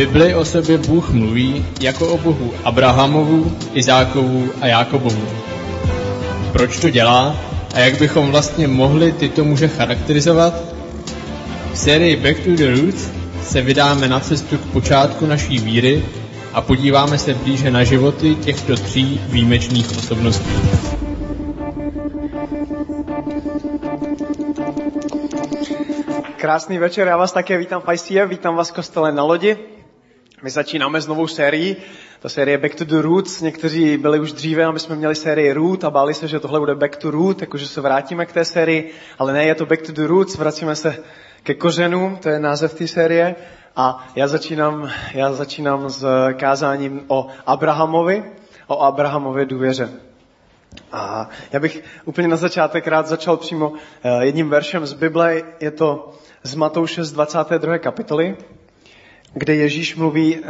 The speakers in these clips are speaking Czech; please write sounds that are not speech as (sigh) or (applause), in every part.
Bibli o sobě Bůh mluví jako o Bohu Abrahamovu, Izákovu a Jákobovu. Proč to dělá a jak bychom vlastně mohli tyto muže charakterizovat? V sérii Back to the Roots se vydáme na cestu k počátku naší víry a podíváme se blíže na životy těchto tří výjimečných osobností. Krásný večer, já vás také vítám v ICF, vítám vás v kostele na lodi. My začínáme s novou sérií, ta série Back to the Roots. Někteří byli už dříve, aby jsme měli sérii Root a báli se, že tohle bude Back to Root, jakože se vrátíme k té sérii, ale ne, je to Back to the Roots, vracíme se ke kořenům, to je název té série. A já začínám, já začínám s kázáním o Abrahamovi, o Abrahamově důvěře. A já bych úplně na začátek rád začal přímo eh, jedním veršem z Bible. Je to z Matouše z 22. kapitoly, kde Ježíš mluví uh,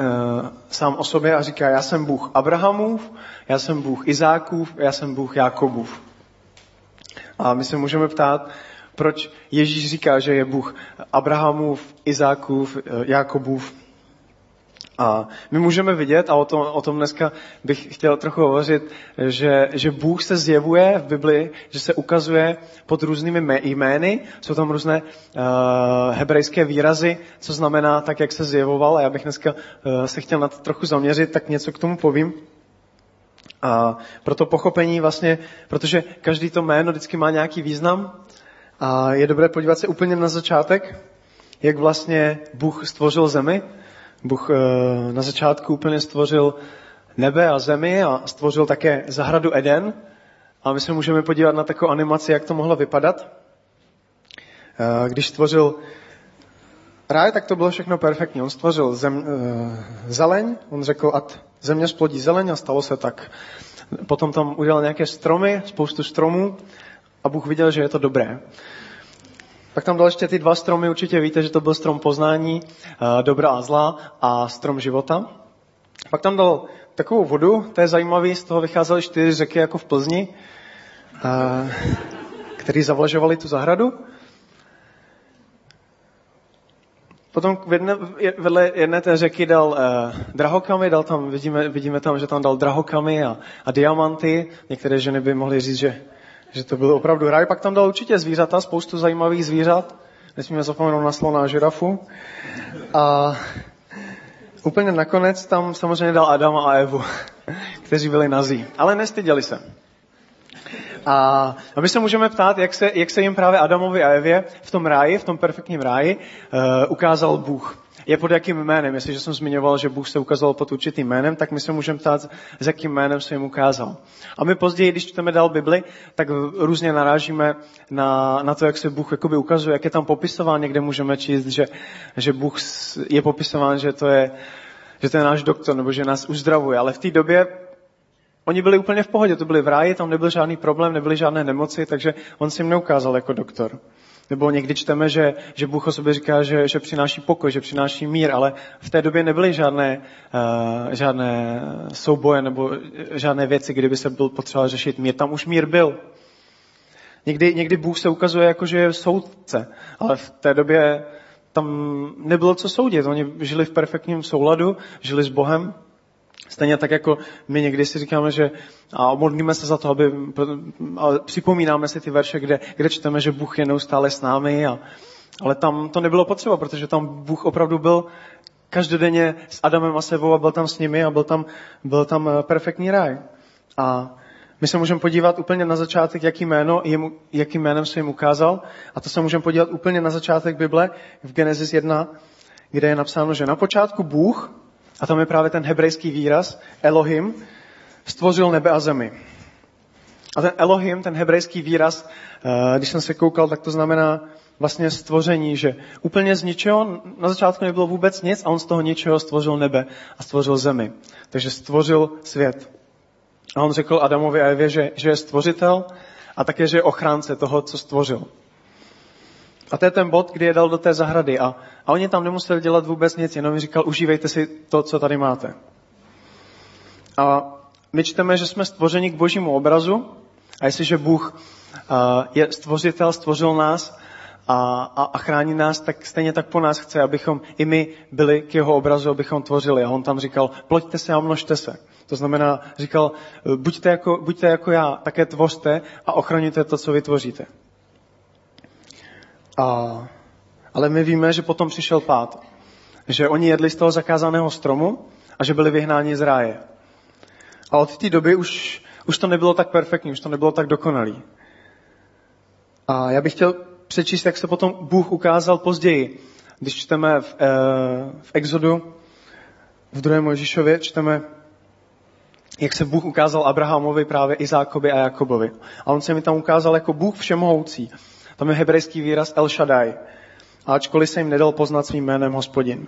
sám o sobě a říká, já jsem Bůh Abrahamův, já jsem Bůh Izákův, já jsem Bůh Jakobův. A my se můžeme ptát, proč Ježíš říká, že je Bůh Abrahamův, Izákův, eh, Jakobův. A my můžeme vidět, a o tom, o tom dneska bych chtěl trochu hovořit, že, že Bůh se zjevuje v Biblii, že se ukazuje pod různými jmény, jsou tam různé uh, hebrejské výrazy, co znamená tak, jak se zjevoval. A já bych dneska uh, se chtěl na to trochu zaměřit, tak něco k tomu povím. A pro to pochopení vlastně, protože každý to jméno vždycky má nějaký význam a je dobré podívat se úplně na začátek, jak vlastně Bůh stvořil zemi, Bůh eh, na začátku úplně stvořil nebe a zemi a stvořil také zahradu Eden. A my se můžeme podívat na takovou animaci, jak to mohlo vypadat. Eh, když stvořil ráj, tak to bylo všechno perfektní. On stvořil zem, eh, zeleň, on řekl, ať země splodí zeleň a stalo se tak. Potom tam udělal nějaké stromy, spoustu stromů a Bůh viděl, že je to dobré. Pak tam dal ještě ty dva stromy, určitě víte, že to byl strom poznání, eh, dobra a zla a strom života. Pak tam dal takovou vodu, to je zajímavý, z toho vycházely čtyři řeky jako v Plzni, eh, které zavlažovaly tu zahradu. Potom vedle jedné té řeky dal eh, drahokamy, dal tam, vidíme, vidíme tam, že tam dal drahokamy a, a diamanty. Některé ženy by mohly říct, že že to byl opravdu ráj. Pak tam dal určitě zvířata, spoustu zajímavých zvířat. Nesmíme zapomenout na slona a žirafu. A úplně nakonec tam samozřejmě dal Adama a Evu, (laughs) kteří byli nazí. Ale nestyděli se. A, my se můžeme ptát, jak se, jak se jim právě Adamovi a Evě v tom ráji, v tom perfektním ráji, uh, ukázal Bůh je pod jakým jménem. Jestliže jsem zmiňoval, že Bůh se ukázal pod určitým jménem, tak my se můžeme ptát, s jakým jménem se jim ukázal. A my později, když čteme dál Bibli, tak různě narážíme na, na to, jak se Bůh jakoby ukazuje, jak je tam popisován. Někde můžeme číst, že, že Bůh je popisován, že to je, že to je náš doktor, nebo že nás uzdravuje. Ale v té době Oni byli úplně v pohodě, to byli v ráji, tam nebyl žádný problém, nebyly žádné nemoci, takže on si jim neukázal jako doktor. Nebo někdy čteme, že, že Bůh o sobě říká, že, že přináší pokoj, že přináší mír, ale v té době nebyly žádné, uh, žádné souboje nebo žádné věci, kdyby se byl potřeba řešit mír. Tam už mír byl. Někdy, někdy Bůh se ukazuje jako, že je soudce, ale v té době tam nebylo co soudit. Oni žili v perfektním souladu, žili s Bohem Stejně tak jako my někdy si říkáme, že a modlíme se za to, aby a připomínáme si ty verše, kde, kde čteme, že Bůh je neustále s námi. A, ale tam to nebylo potřeba, protože tam Bůh opravdu byl každodenně s Adamem a Sevou a byl tam s nimi a byl tam, byl tam eh, perfektní ráj. A my se můžeme podívat úplně na začátek, jaký jméno, jemu, jakým jménem se jim ukázal. A to se můžeme podívat úplně na začátek Bible v Genesis 1, kde je napsáno, že na počátku Bůh a tam je právě ten hebrejský výraz Elohim, stvořil nebe a zemi. A ten Elohim, ten hebrejský výraz, eh, když jsem se koukal, tak to znamená vlastně stvoření, že úplně z ničeho, na začátku nebylo vůbec nic a on z toho ničeho stvořil nebe a stvořil zemi. Takže stvořil svět. A on řekl Adamovi a Evě, že, že je stvořitel a také, že je ochránce toho, co stvořil. A to je ten bod, kdy je dal do té zahrady. A, a oni tam nemuseli dělat vůbec nic, jenom mi říkal, užívejte si to, co tady máte. A my čteme, že jsme stvořeni k božímu obrazu a jestliže Bůh uh, je stvořitel, stvořil nás a, a, a chrání nás, tak stejně tak po nás chce, abychom i my byli k jeho obrazu, abychom tvořili. A on tam říkal, ploďte se a množte se. To znamená, říkal, buďte jako, buďte jako já, také tvořte a ochraňujte to, co vytvoříte. A, ale my víme, že potom přišel pád. Že oni jedli z toho zakázaného stromu a že byli vyhnáni z ráje. A od té doby už, už to nebylo tak perfektní, už to nebylo tak dokonalý. A já bych chtěl přečíst, jak se potom Bůh ukázal později. Když čteme v, e, v Exodu, v 2. Mojžišově, čteme, jak se Bůh ukázal Abrahamovi, právě Izákovi a Jakobovi. A on se mi tam ukázal jako Bůh všemohoucí. Tam je hebrejský výraz El Shaddai. Ačkoliv se jim nedal poznat svým jménem hospodin.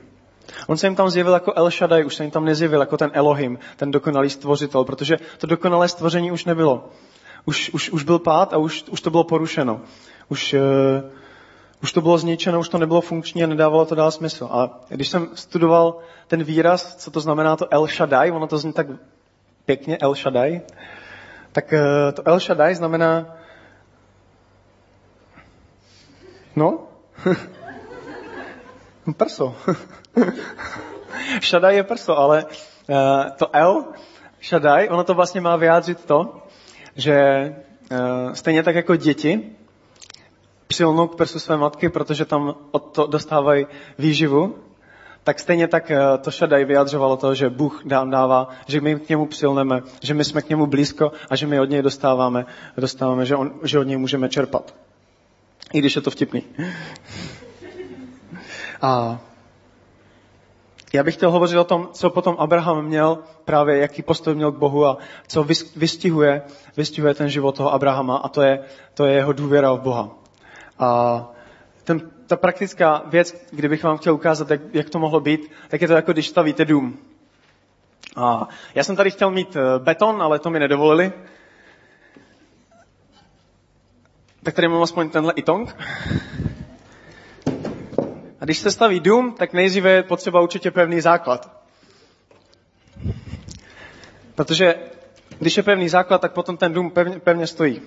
On se jim tam zjevil jako El Shaddai, už se jim tam nezjevil jako ten Elohim, ten dokonalý stvořitel, protože to dokonalé stvoření už nebylo. Už, už, už byl pád a už, už to bylo porušeno. Už, uh, už to bylo zničeno, už to nebylo funkční a nedávalo to dál smysl. A když jsem studoval ten výraz, co to znamená to El Shaddai, ono to zní tak pěkně El Shaddai, tak uh, to El Shaddai znamená (laughs) no, prso. (laughs) Shaddai je prso, ale uh, to El Shaddai, ono to vlastně má vyjádřit to, že uh, stejně tak jako děti přilnou k prsu své matky, protože tam od to dostávají výživu, tak stejně tak uh, to Shaddai vyjadřovalo to, že Bůh nám dává, že my k němu přilneme, že my jsme k němu blízko a že my od něj dostáváme, dostáváme že, on, že od něj můžeme čerpat. I když je to vtipný. A já bych chtěl hovořit o tom, co potom Abraham měl, právě jaký postoj měl k Bohu a co vystihuje, vystihuje ten život toho Abrahama a to je, to je jeho důvěra v Boha. A ten, ta praktická věc, kdybych vám chtěl ukázat, jak, jak to mohlo být, tak je to jako když stavíte dům. A já jsem tady chtěl mít eh, beton, ale to mi nedovolili. Tak tady mám aspoň tenhle itong. A když se staví dům, tak nejdříve je potřeba určitě pevný základ. Protože když je pevný základ, tak potom ten dům pevně, pevně stojí.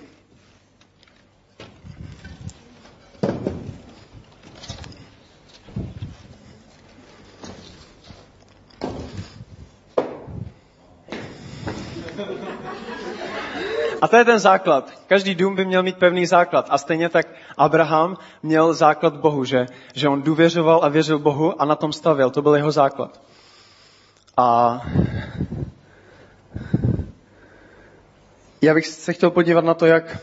A to je ten základ. Každý dům by měl mít pevný základ. A stejně tak Abraham měl základ Bohu, že, že on důvěřoval a věřil Bohu a na tom stavěl. To byl jeho základ. A já bych se chtěl podívat na to, jak,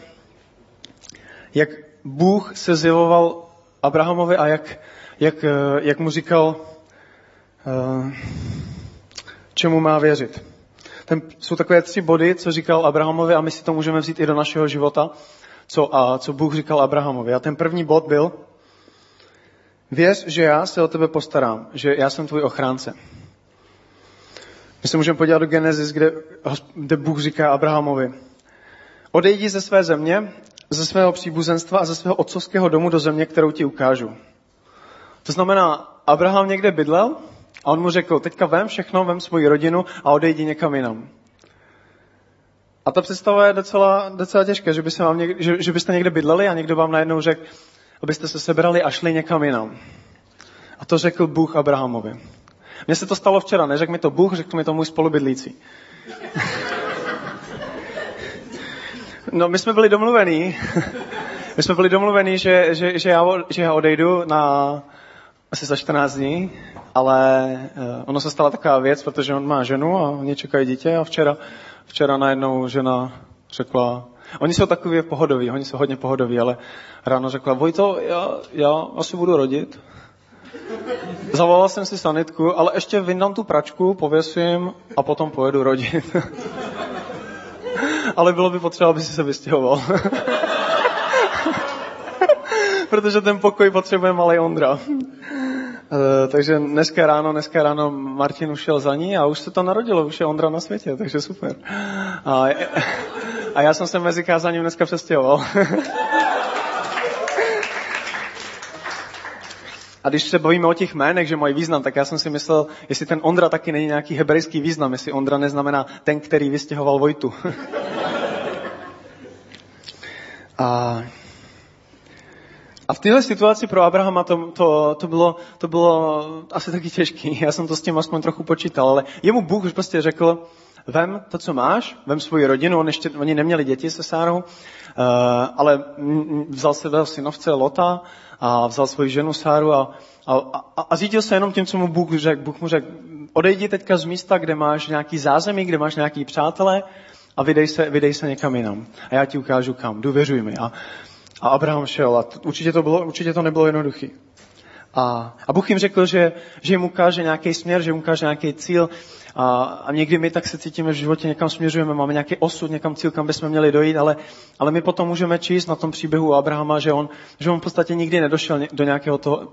jak Bůh se zjevoval Abrahamovi a jak, jak, jak mu říkal, eh, čemu má věřit. Ten, jsou takové tři body, co říkal Abrahamovi a my si to můžeme vzít i do našeho života, co, a, co Bůh říkal Abrahamovi. A ten první bod byl, věř, že já se o tebe postarám, že já jsem tvůj ochránce. My se můžeme podívat do Genesis, kde, kde Bůh říká Abrahamovi, odejdi ze své země, ze svého příbuzenstva a ze svého otcovského domu do země, kterou ti ukážu. To znamená, Abraham někde bydlel a on mu řekl, teďka vem všechno, vem svoji rodinu a odejdi někam jinam. A ta představa je docela, docela těžké, že, by se vám někde, že, že byste někde bydleli a někdo vám najednou řekl, abyste se sebrali a šli někam jinam. A to řekl Bůh Abrahamovi. Mně se to stalo včera, neřekl mi to Bůh, řekl mi to můj spolubydlící. (laughs) No, my jsme byli domluvení, (laughs) my jsme byli domluvení, že, že, že, já, že já odejdu na asi za 14 dní ale uh, ono se stala taková věc, protože on má ženu a oni čekají dítě a včera, včera najednou žena řekla, oni jsou takový pohodoví, oni jsou hodně pohodoví, ale ráno řekla, Vojto, já, já asi budu rodit. Zavolal jsem si sanitku, ale ještě vyndám tu pračku, pověsím a potom pojedu rodit. (laughs) ale bylo by potřeba, aby si se vystěhoval. (laughs) Protože ten pokoj potřebuje malý Ondra. (laughs) Eh, takže dneska ráno, dneska ráno Martin už šel za ní a už se to narodilo, už je Ondra na světě, takže super. A, a já jsem se mezi kázáním dneska přestěhoval. (laughs) A když se bavíme o těch jménech, že mají význam, tak já jsem si myslel, jestli ten Ondra taky není nějaký hebrejský význam, jestli Ondra neznamená ten, který vystěhoval Vojtu. (laughs) a, a v téhle situaci pro Abrahama to, to, to, bylo, to bylo asi taky těžké. (laughs) Já jsem to s tím aspoň trochu počítal, ale jemu Bůh už prostě řekl, vem to, co máš, vem svoji rodinu, on ještě, oni neměli děti se Sárou, uh, ale vzal se synovce Lota a vzal svoji ženu Sáru a, a, a, a řídil se jenom tím, co mu Bůh řekl. Bůh mu řekl, odejdi teďka z místa, kde máš nějaký zázemí, kde máš nějaký přátelé a vydej se, vydej se někam jinam. A já ti ukážu kam, důvěřuj mi. A, a Abraham šel a určitě to, bylo, určitě to nebylo jednoduché. A, a Bůh jim řekl, že, že jim ukáže nějaký směr, že jim ukáže nějaký cíl. A, a někdy my tak se cítíme v životě, někam směřujeme, máme nějaký osud, někam cíl, kam bychom měli dojít, ale, ale my potom můžeme číst na tom příběhu Abrahama, že on, že on v podstatě nikdy nedošel do nějakého toho,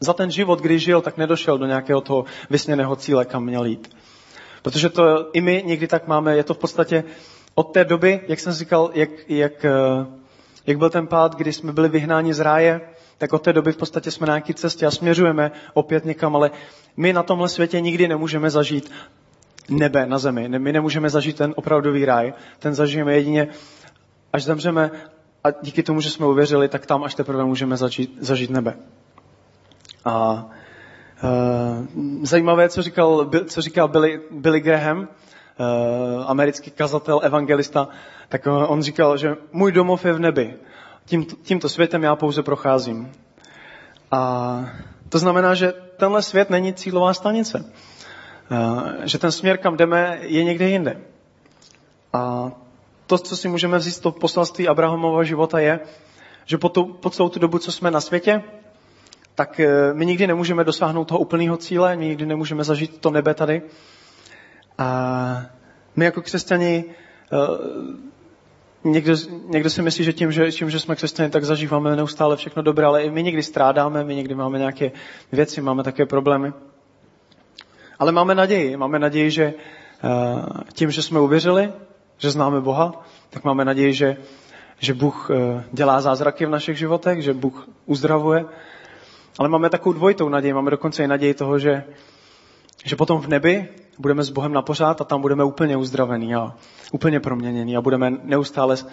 za ten život, kdy žil, tak nedošel do nějakého toho vysněného cíle, kam měl jít. Protože to i my někdy tak máme, je to v podstatě od té doby, jak jsem říkal, jak, jak, eh, jak byl ten pád, kdy jsme byli vyhnáni z ráje, tak od té doby v podstatě jsme na nějaké cestě a směřujeme opět někam, ale my na tomhle světě nikdy nemůžeme zažít nebe na zemi. My nemůžeme zažít ten opravdový ráj. Ten zažijeme jedině, až zemřeme a díky tomu, že jsme uvěřili, tak tam až teprve můžeme zažít, zažít nebe. A Uh, zajímavé, co říkal, co říkal Billy, Billy Graham, americký kazatel, evangelista, tak on říkal, že můj domov je v nebi. Tím, tímto světem já pouze procházím. A to znamená, že tenhle svět není cílová stanice. Uh, že ten směr, kam jdeme, je někde jinde. A to, co si můžeme vzít z toho poselství Abrahamova života, je, že po, tu, po celou tu dobu, co jsme na světě, tak eh, my nikdy nemůžeme dosáhnout toho úplného cíle, my nikdy nemůžeme zažít to nebe tady. A my jako křesťani, eh, někdo, někdo si myslí, že tím, že tím, že jsme křesťani, tak zažíváme neustále všechno dobré, ale i my někdy strádáme, my někdy máme nějaké věci, máme také problémy. Ale máme naději, máme naději, že eh, tím, že jsme uvěřili, že známe Boha, tak máme naději, že, že Bůh dělá zázraky v našich životech, že Bůh uzdravuje, ale máme takovou dvojitou naději, máme dokonce i naději toho, že, že potom v nebi budeme s Bohem na pořád a tam budeme úplně uzdravení a úplně proměnění a budeme neustále s,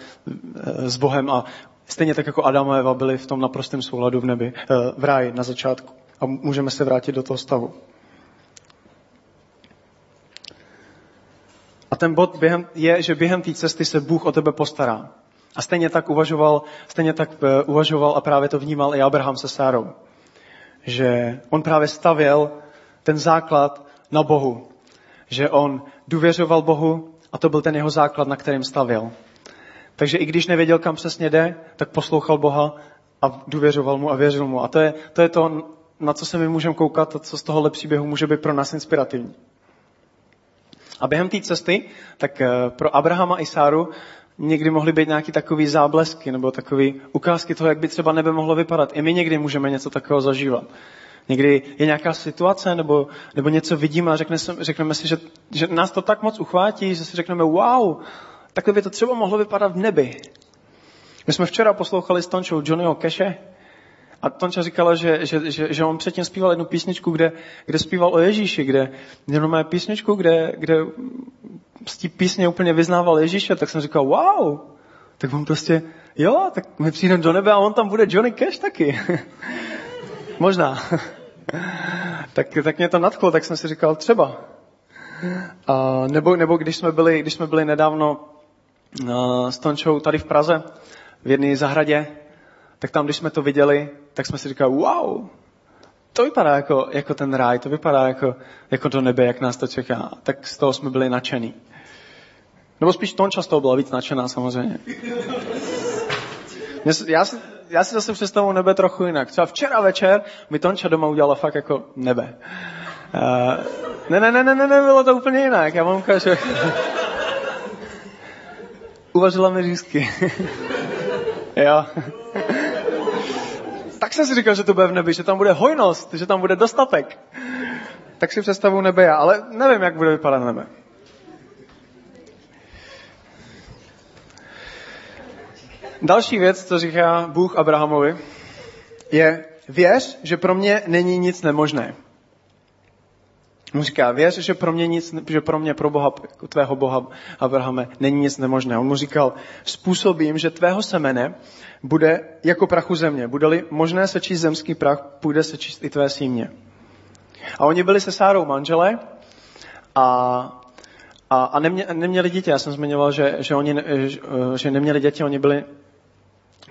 s Bohem a stejně tak jako Adam a Eva byli v tom naprostém souladu v nebi, eh, v ráji na začátku a můžeme se vrátit do toho stavu. A ten bod během, je, že během té cesty se Bůh o tebe postará. A stejně tak uvažoval, stejně tak eh, uvažoval a právě to vnímal i Abraham se Sárou že on právě stavěl ten základ na Bohu. Že on důvěřoval Bohu a to byl ten jeho základ, na kterým stavěl. Takže i když nevěděl, kam přesně jde, tak poslouchal Boha a důvěřoval mu a věřil mu. A to je to, je to na co se my můžeme koukat a co z tohohle příběhu může být pro nás inspirativní. A během té cesty, tak eh, pro Abrahama i Sáru někdy mohly být nějaký takový záblesky nebo takový ukázky toho, jak by třeba nebe mohlo vypadat. I my někdy můžeme něco takového zažívat. Někdy je nějaká situace nebo, nebo něco vidíme a řekne, řekneme si, že, že nás to tak moc uchvátí, že si řekneme, wow, takhle by to třeba mohlo vypadat v nebi. My jsme včera poslouchali s Tončou Johnnyho Keše a Tonča říkala, že, že, že, že on předtím zpíval jednu písničku, kde, kde zpíval o Ježíši, kde, kde má písničku, kde, kde z té písně úplně vyznával Ježíše, tak jsem říkal, wow, tak on prostě, jo, tak my přijdeme do nebe a on tam bude Johnny Cash taky. (laughs) Možná. (laughs) tak, tak mě to nadchlo, tak jsem si říkal, třeba. A nebo, nebo když jsme byli, když jsme byli nedávno uh, s Tončou tady v Praze, v jedné zahradě, tak tam, když jsme to viděli, tak jsme si říkali, wow, to vypadá jako, jako ten ráj, to vypadá jako, jako to nebe, jak nás to čeká. Tak z toho jsme byli nadšení. Nebo spíš Tonča z toho byla víc nadšená samozřejmě. (laughs) Já si, já si zase představuji nebe trochu jinak. Třeba včera večer mi Tonča doma udělala fakt jako nebe. Uh, ne, ne, ne, ne, ne, ne, bylo to úplně jinak. Já vám ukážu. Uvařila mi řízky. (laughs) jo. tak jsem si říkal, že to bude v nebi, že tam bude hojnost, že tam bude dostatek. Tak si představuji nebe já, ale nevím, jak bude vypadat nebe. Další věc, co říká Bůh Abrahamovi, je věř, že pro mě není nic nemožné. On říká, věř, že pro mě, nic, že pro mě, pro Boha, tvého Boha, Abrahame, není nic nemožné. On mu říkal, způsobím, že tvého semene bude jako prachu země. Bude-li možné sečíst zemský prach, půjde sečíst i tvé símě. A oni byli se Sárou manželé a, a, a nemě, neměli děti. Já jsem zmiňoval, že, že oni že neměli děti, oni byli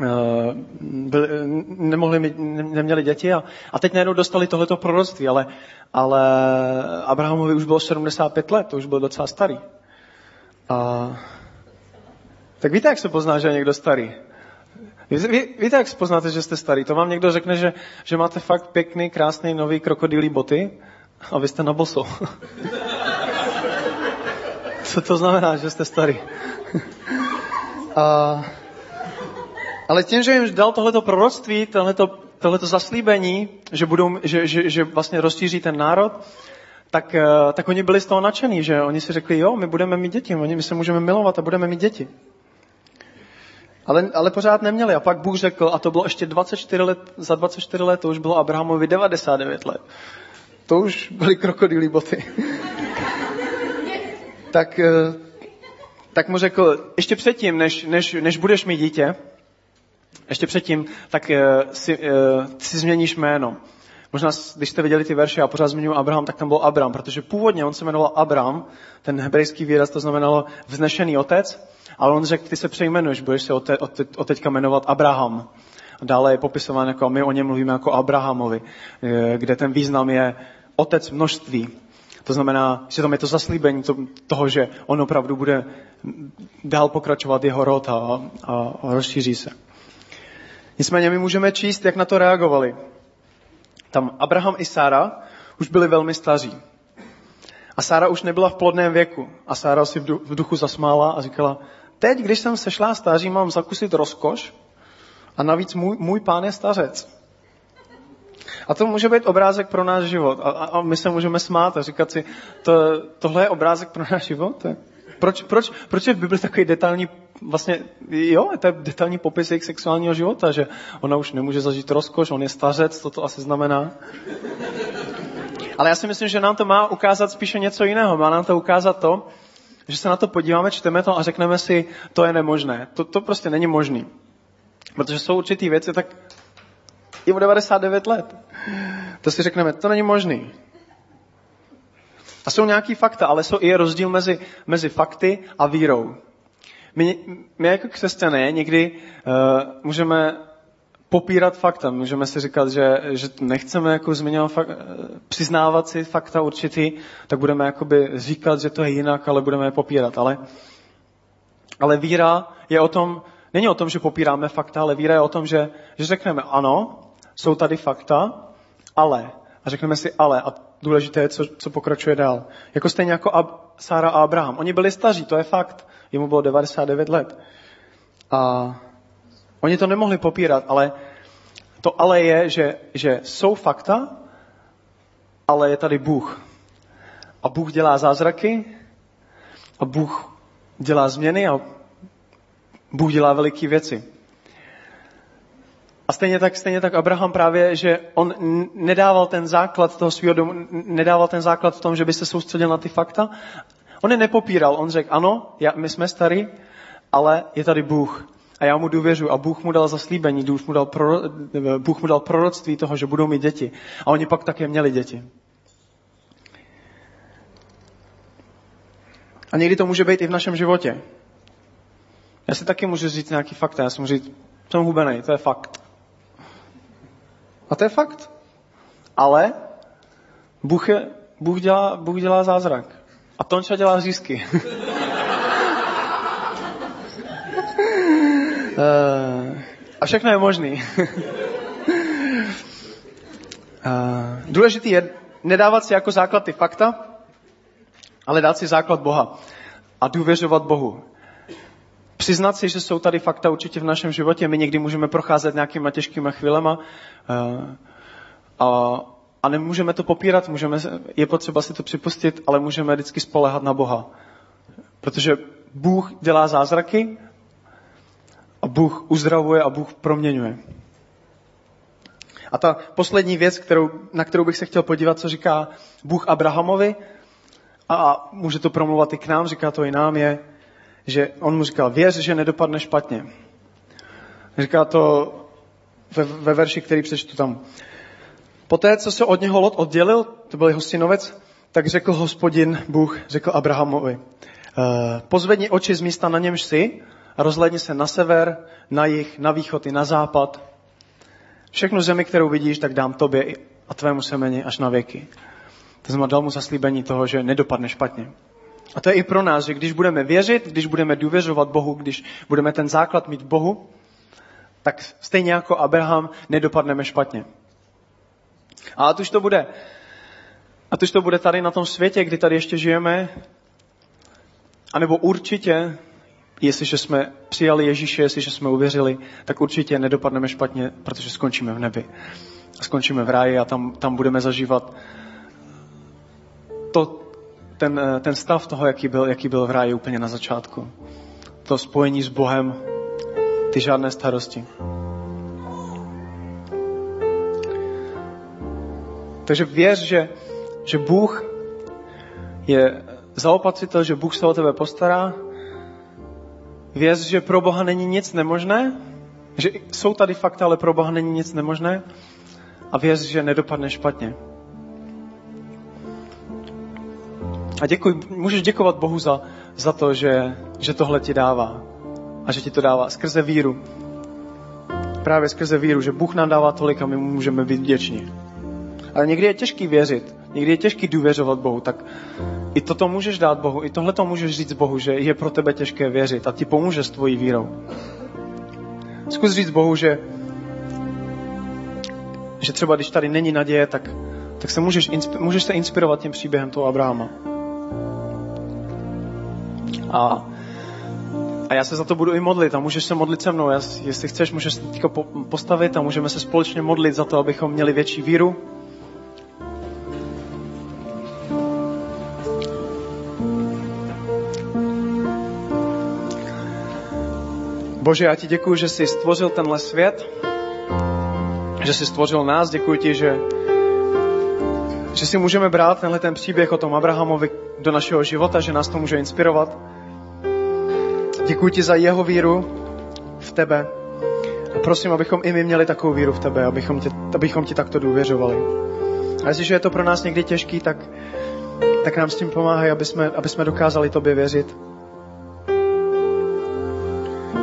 Eh, byli, nemohli mít, neměli děti a, a teď najednou dostali tohleto proroctví, ale, ale Abrahamovi už bylo 75 let, to už byl docela starý. A, tak víte, jak se pozná, že je někdo starý? Ví, ví, víte, jak se poznáte, že jste starý? To vám někdo řekne, že, že máte fakt pěkný, krásný, nový krokodýlí boty a vy jste na boso. (laughs) Co to znamená, že jste starý? (laughs) a, ale tím, že jim dal tohleto proroctví, tohleto, tohleto zaslíbení, že, budou, že, že, že vlastně rozšíří ten národ, tak, eh, tak oni byli z toho nadšení, že oni si řekli, jo, my budeme mít děti, my se můžeme milovat a budeme mít děti. Ale, ale pořád neměli. A pak Bůh řekl, a to bylo ještě 24 let, za 24 let, to už bylo Abrahamovi 99 let. To už byly krokodýlí boty. (laughs) tak, eh, tak mu řekl, ještě předtím, než, než, než budeš mít dítě, ještě předtím, tak uh, si, uh, si změníš jméno. Možná, když jste viděli ty verše, já pořád zmiňuji Abraham, tak tam byl Abram, protože původně on se jmenoval Abram, ten hebrejský výraz, to znamenalo vznešený otec, ale on řekl, ty se přejmenuješ, budeš se od, od, od teďka jmenovat Abraham. A dále je popisován jako, a my o něm mluvíme jako Abrahamovi, eh, kde ten význam je otec množství. To znamená, že tam je to zaslíbení toho, že on opravdu bude dál pokračovat jeho rod a, a, a rozšíří se. Nicméně my můžeme číst, jak na to reagovali. Tam Abraham i Sára už byli velmi staří. A Sára už nebyla v plodném věku. A Sára si v duchu zasmála a říkala, teď, když jsem sešla stáří, mám zakusit rozkoš a navíc můj, můj pán je stařec. A to může být obrázek pro náš život. A, a my se můžeme smát a říkat si, to, tohle je obrázek pro náš život? Proč, proč, proč je v Bibli takový detailní, vlastně, jo, to je detailní popis jejich sexuálního života, že ona už nemůže zažít rozkoš, on je stařec, to to asi znamená. Ale já si myslím, že nám to má ukázat spíše něco jiného. Má nám to ukázat to, že se na to podíváme, čteme to a řekneme si, to je nemožné. To, to prostě není možný. Protože jsou určitý věci, tak i o 99 let. To si řekneme, to není možný. A jsou nějaký fakta, ale jsou i rozdíl mezi, mezi fakty a vírou. My, my jako křesťané někdy uh, můžeme popírat fakta. Můžeme si říkat, že, že nechceme jako zmiňovat, fak, přiznávat si fakta určitý, tak budeme jakoby říkat, že to je jinak, ale budeme je popírat. Ale, ale víra je o tom, není o tom, že popíráme fakta, ale víra je o tom, že, že řekneme ano, jsou tady fakta, ale. A řekneme si ale. A důležité je, co, co pokračuje dál. Jako stejně jako Ab, Sára a Abraham. Oni byli staří, to je fakt. Jemu bylo 99 let. A oni to nemohli popírat, ale to ale je, že, že jsou fakta, ale je tady Bůh. A Bůh dělá zázraky, a Bůh dělá změny a Bůh dělá veliké věci. A stejně tak, stejně tak Abraham právě, že on nedával ten základ toho svého domu, nedával ten základ v tom, že by se soustředil na ty fakta. On je nepopíral, on řekl, ano, já, my jsme starý, ale je tady Bůh. A já mu důvěřuji. A Bůh mu dal zaslíbení, Bůh mu dal, pro, Bůh mu dal proroctví toho, že budou mít děti. A oni pak také měli děti. A někdy to může být i v našem životě. Já si taky můžu říct nějaký fakt. Já si můžu říct, jsem hubený, to je fakt. A to je fakt. Ale Bůh, je, Bůh, dělá, Bůh dělá zázrak. A Tonča dělá řízky. (laughs) Eh, a všechno je možný. (laughs) Eh, důležitý je nedávat si jako základ ty fakta, ale dát si základ Boha a důvěřovat Bohu přiznat si, že jsou tady fakta určitě v našem životě. My někdy můžeme procházet nějakýma těžkýma chvílema eh, a, a nemůžeme to popírat, můžeme, je potřeba si to připustit, ale můžeme vždycky spolehat na Boha. Protože Bůh dělá zázraky a Bůh uzdravuje a Bůh proměňuje. A ta poslední věc, kterou, na kterou bych se chtěl podívat, co říká Bůh Abrahamovi, a může to promluvat i k nám, říká to i nám, je, že on mu říkal, věř, že nedopadne špatně. Říká to ve, ve verši, který přečtu tam. Poté, co se od něho Lot oddělil, to byl jeho synovec, tak řekl hospodin Bůh, řekl Abrahamovi, eh, pozvedni oči z místa, na němž jsi, a rozhledni se na sever, na jih, na východ i na západ. Všechnu zemi, kterou vidíš, tak dám tobě a tvému semeni až na věky. To znamená, dal mu zaslíbení toho, že nedopadne špatně. A to je i pro nás, že když budeme věřit, když budeme důvěřovat Bohu, když budeme ten základ mít Bohu, tak stejně jako Abraham nedopadneme špatně. A ať už to bude, ať už to bude tady na tom světě, kdy tady ještě žijeme, anebo určitě, jestliže jsme přijali Ježíše, jestliže jsme uvěřili, tak určitě nedopadneme špatně, protože skončíme v nebi. A skončíme v ráji a tam, tam budeme zažívat to, ten, ten stav toho, jaký byl, jaký byl v ráji úplně na začátku. To spojení s Bohem, ty žádné starosti. Takže věř, že, že Bůh je zaopatřitel, že Bůh se o tebe postará. Věř, že pro Boha není nic nemožné, že jsou tady fakta, ale pro Boha není nic nemožné. A věř, že nedopadne špatně. A děkuj, můžeš děkovat Bohu za, za to, že, že tohle ti dává. A že ti to dává skrze víru. Právě skrze víru, že Bůh nám dává tolik a my mu můžeme být vděční. Ale někdy je těžký věřit, někdy je těžký důvěřovat Bohu, tak i toto můžeš dát Bohu, i tohle to můžeš říct Bohu, že je pro tebe těžké věřit a ti pomůže s tvojí vírou. Zkus říct Bohu, že, že třeba když tady není naděje, tak, tak se můžeš, můžeš se inspirovat tím příběhem toho Abrahama. A, a já se za to budu i modlit a můžeš se modlit se mnou. Já, jestli chceš, můžeš se teďka postavit a můžeme se společně modlit za to, abychom měli větší víru. Bože, já ti děkuji, že jsi stvořil tenhle svět, že jsi stvořil nás. Děkuji ti, že, že si můžeme brát tenhle ten příběh o tom Abrahamovi do našeho života, že nás to může inspirovat. Děkuji ti za jeho víru v tebe. A prosím, abychom i my měli takovou víru v tebe, abychom ti, abychom ti takto důvěřovali. A jestliže je to pro nás někdy těžký, tak, tak nám s tím pomáhají, aby jsme, aby jsme dokázali tobě věřit.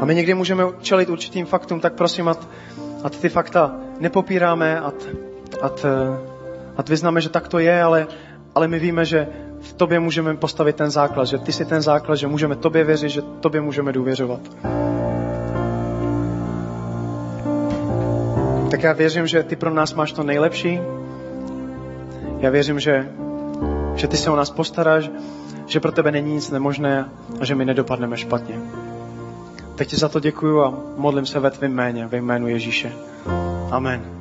A my někdy můžeme čelit určitým faktům, tak prosím, ať, ať ty fakta nepopíráme, ať, ať, ať vyznáme, že tak to je, ale, ale my víme, že v tobě můžeme postavit ten základ, že ty jsi ten základ, že můžeme tobě věřit, že tobě můžeme důvěřovat. Tak já věřím, že ty pro nás máš to nejlepší. Já věřím, že, že ty se o nás postaráš, že pro tebe není nic nemožné a že my nedopadneme špatně. Tak ti za to děkuju a modlím se ve tvém jméně, ve jménu Ježíše. Amen.